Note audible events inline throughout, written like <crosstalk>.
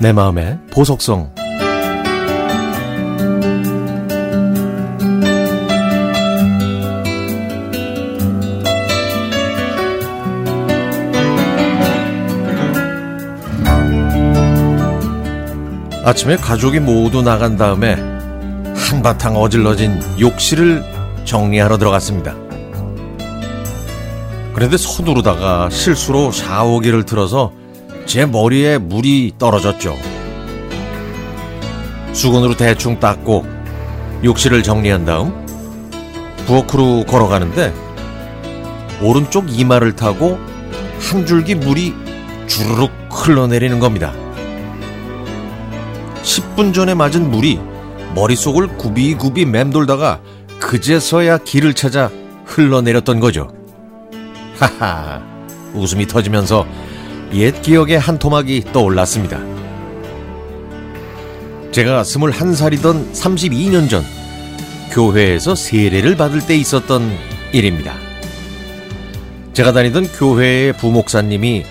내 마음의 보석성 아침에 가족이 모두 나간 다음에 한바탕 어질러진 욕실을 정리하러 들어갔습니다. 그런데 서두르다가 실수로 샤워기를 틀어서 제 머리에 물이 떨어졌죠. 수건으로 대충 닦고 욕실을 정리한 다음 부엌으로 걸어가는데 오른쪽 이마를 타고 한 줄기 물이 주르륵 흘러내리는 겁니다. 10분 전에 맞은 물이 머릿속을 굽이굽이 맴돌다가 그제서야 길을 찾아 흘러내렸던 거죠. 하하, 웃음이 터지면서 옛 기억의 한 토막이 떠올랐습니다. 제가 21살이던 32년 전 교회에서 세례를 받을 때 있었던 일입니다. 제가 다니던 교회의 부목사님이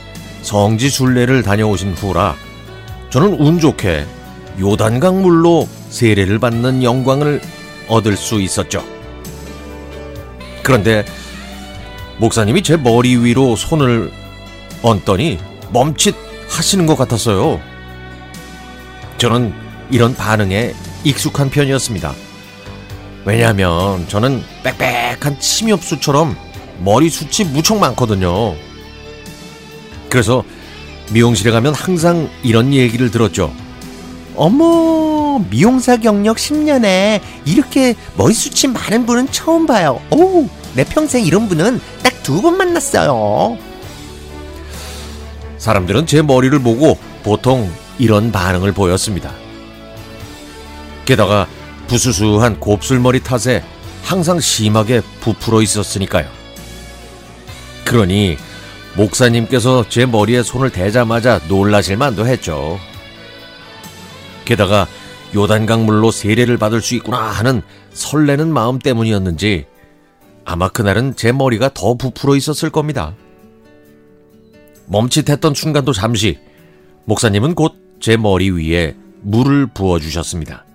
성지 순례를 다녀오신 후라 저는 운 좋게 요단강 물로 세례를 받는 영광을 얻을 수 있었죠. 그런데 목사님이 제 머리 위로 손을 얹더니 멈칫 하시는 것 같았어요. 저는 이런 반응에 익숙한 편이었습니다. 왜냐하면 저는 빽빽한 침엽수처럼 머리 숱이 무척 많거든요. 그래서 미용실에 가면 항상 이런 얘기를 들었죠. 어머, 미용사 경력 10년에 이렇게 머리숱이 많은 분은 처음 봐요. 오, 내 평생 이런 분은 딱 두 번 만났어요. 사람들은 제 머리를 보고 보통 이런 반응을 보였습니다. 게다가 부수수한 곱슬머리 탓에 항상 심하게 부풀어 있었으니까요. 그러니 목사님께서 제 머리에 손을 대자마자 놀라실 만도 했죠. 게다가 요단강 물로 세례를 받을 수 있구나 하는 설레는 마음 때문이었는지 아마 그날은 제 머리가 더 부풀어 있었을 겁니다. 멈칫했던 순간도 잠시 목사님은 곧 제 머리 위에 물을 부어주셨습니다.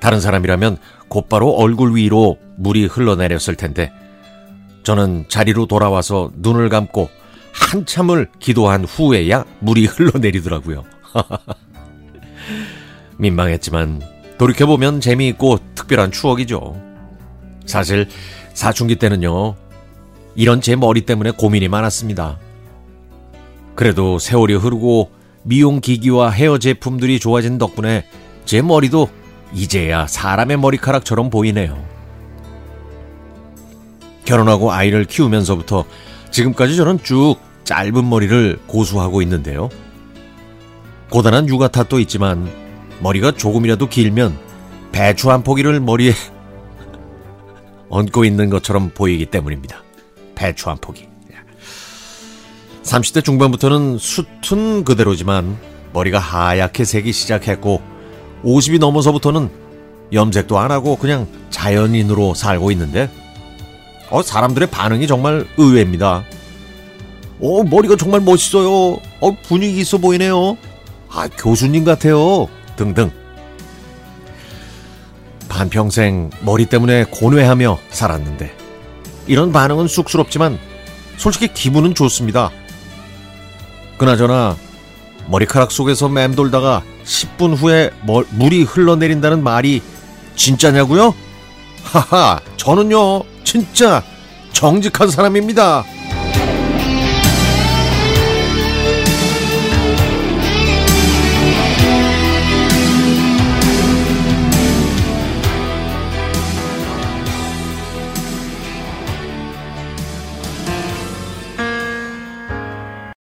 다른 사람이라면 곧바로 얼굴 위로 물이 흘러내렸을 텐데 저는 자리로 돌아와서 눈을 감고 한참을 기도한 후에야 물이 <laughs> 흘러내리더라고요. <laughs> 민망했지만 돌이켜보면 재미있고 특별한 추억이죠. 사실 사춘기 때는요, 이런 제 머리 때문에 고민이 많았습니다. 그래도 세월이 흐르고 미용 기기와 헤어 제품들이 좋아진 덕분에 제 머리도 이제야 사람의 머리카락처럼 보이네요. 결혼하고 아이를 키우면서부터 지금까지 저는 쭉 짧은 머리를 고수하고 있는데요. 고단한 육아 탓도 있지만 머리가 조금이라도 길면 배추 한 포기를 머리에 <laughs> 얹고 있는 것처럼 보이기 때문입니다. 배추 한 포기. 30대 중반부터는 숱은 그대로지만 머리가 하얗게 색이 시작했고 50이 넘어서부터는 염색도 안 하고 그냥 자연인으로 살고 있는데 어, 사람들의 반응이 정말 의외입니다. 어, 머리가 정말 멋있어요. 어, 분위기 있어 보이네요. 아, 교수님 같아요. 등등. 반평생 머리 때문에 고뇌하며 살았는데 이런 반응은 쑥스럽지만 솔직히 기분은 좋습니다. 그나저나 머리카락 속에서 맴돌다가 10분 후에 머, 물이 흘러내린다는 말이 진짜냐고요? 하하, 저는요, 진짜 정직한 사람입니다.